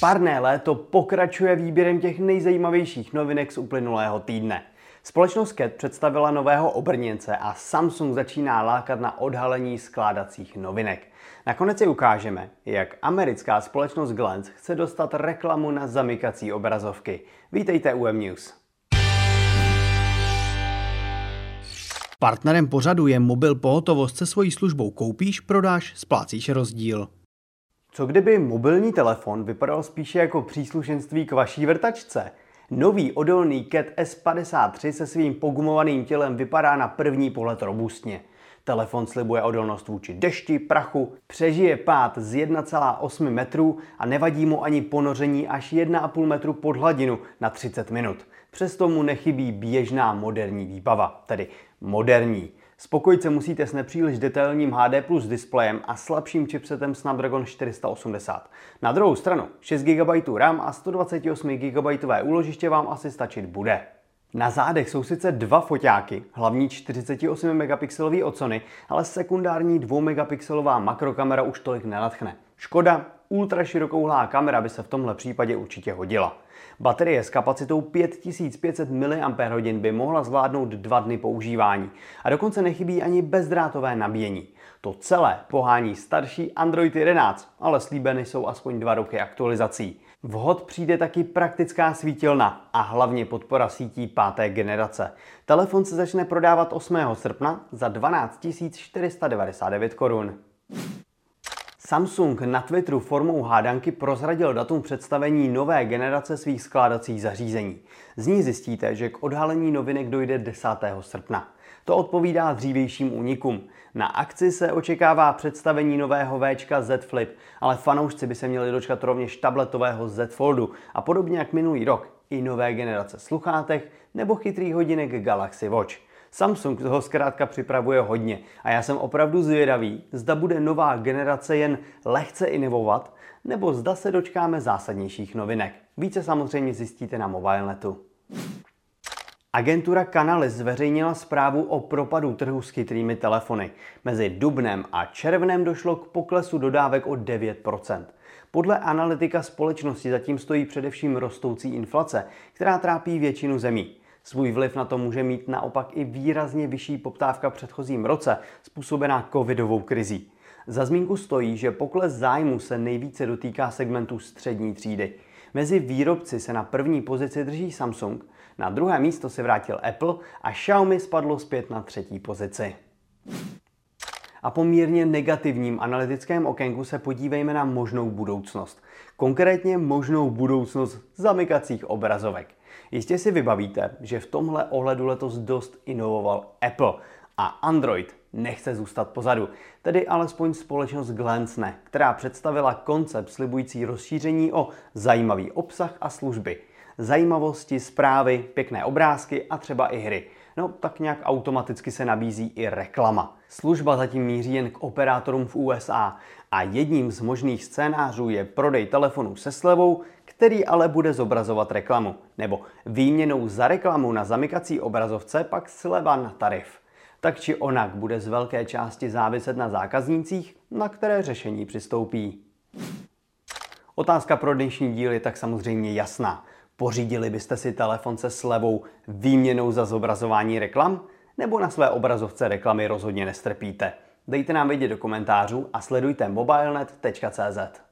Parné léto pokračuje výběrem těch nejzajímavějších novinek z uplynulého týdne. Společnost CAT představila nového obrněnce a Samsung začíná lákat na odhalení skládacích novinek. Nakonec si ukážeme, jak americká společnost Glance chce dostat reklamu na zamykací obrazovky. Vítejte u M-News. Partnerem pořadu je mobil pohotovost se svojí službou koupíš, prodáš, splácíš rozdíl. Co kdyby mobilní telefon vypadal spíše jako příslušenství k vaší vrtačce? Nový odolný Cat S53 se svým pogumovaným tělem vypadá na první pohled robustně. Telefon slibuje odolnost vůči dešti, prachu, přežije pád z 1,8 metrů a nevadí mu ani ponoření až 1,5 metru pod hladinu na 30 minut. Přesto mu nechybí běžná moderní výbava, tedy moderní. Spokojit se musíte s nepříliš detailním HD plus displejem a slabším chipsetem Snapdragon 480. Na druhou stranu 6 GB RAM a 128 GB úložiště vám asi stačit bude. Na zádech jsou sice dva foťáky, hlavní 48 megapixelový od Sony, ale sekundární 2 megapixelová makrokamera už tolik nenatchne. Škoda, ultra širokouhlá kamera by se v tomhle případě určitě hodila. Baterie s kapacitou 5500 mAh by mohla zvládnout dva dny používání a dokonce nechybí ani bezdrátové nabíjení. To celé pohání starší Android 11, ale slíbeny jsou aspoň dva roky aktualizací. Vhod přijde taky praktická svítilna a hlavně podpora sítí páté generace. Telefon se začne prodávat 8. srpna za 12 499 korun. Samsung na Twitteru formou hádanky prozradil datum představení nové generace svých skládacích zařízení. Z ní zjistíte, že k odhalení novinek dojde 10. srpna. To odpovídá dřívějším únikům. Na akci se očekává představení nového Včka Z Flip, ale fanoušci by se měli dočkat rovněž tabletového Z Foldu a podobně jak minulý rok i nové generace sluchátek nebo chytrých hodinek Galaxy Watch. Samsung toho zkrátka připravuje hodně a já jsem opravdu zvědavý, zda bude nová generace jen lehce inovovat, nebo zda se dočkáme zásadnějších novinek. Více samozřejmě zjistíte na mobilenetu. Agentura Canalys zveřejnila zprávu o propadu trhu s chytrými telefony. Mezi dubnem a červnem došlo k poklesu dodávek o 9%. Podle analytika společnosti zatím stojí především rostoucí inflace, která trápí většinu zemí. Svůj vliv na to může mít naopak i výrazně vyšší poptávka v předchozím roce, způsobená covidovou krizí. Za zmínku stojí, že pokles zájmu se nejvíce dotýká segmentu střední třídy. Mezi výrobci se na první pozici drží Samsung, na druhé místo se vrátil Apple a Xiaomi spadlo zpět na třetí pozici. A po mírně negativním analytickém okénku se podívejme na možnou budoucnost. Konkrétně možnou budoucnost zamykacích obrazovek. Jistě si vybavíte, že v tomhle ohledu letos dost inovoval Apple a Android nechce zůstat pozadu. Tedy alespoň společnost Glance která představila koncept slibující rozšíření o zajímavý obsah a služby. Zajímavosti, zprávy, pěkné obrázky a třeba i hry. No tak nějak automaticky se nabízí i reklama. Služba zatím míří jen k operátorům v USA a jedním z možných scénářů je prodej telefonu se slevou, který ale bude zobrazovat reklamu. Nebo výměnou za reklamu na zamykací obrazovce pak sleva na tarif. Tak či onak bude z velké části záviset na zákaznících, na které řešení přistoupí. Otázka pro dnešní díl je tak samozřejmě jasná. Pořídili byste si telefon se slevou výměnou za zobrazování reklam? Nebo na své obrazovce reklamy rozhodně nestrpíte? Dejte nám vědět do komentářů a sledujte mobilenet.cz.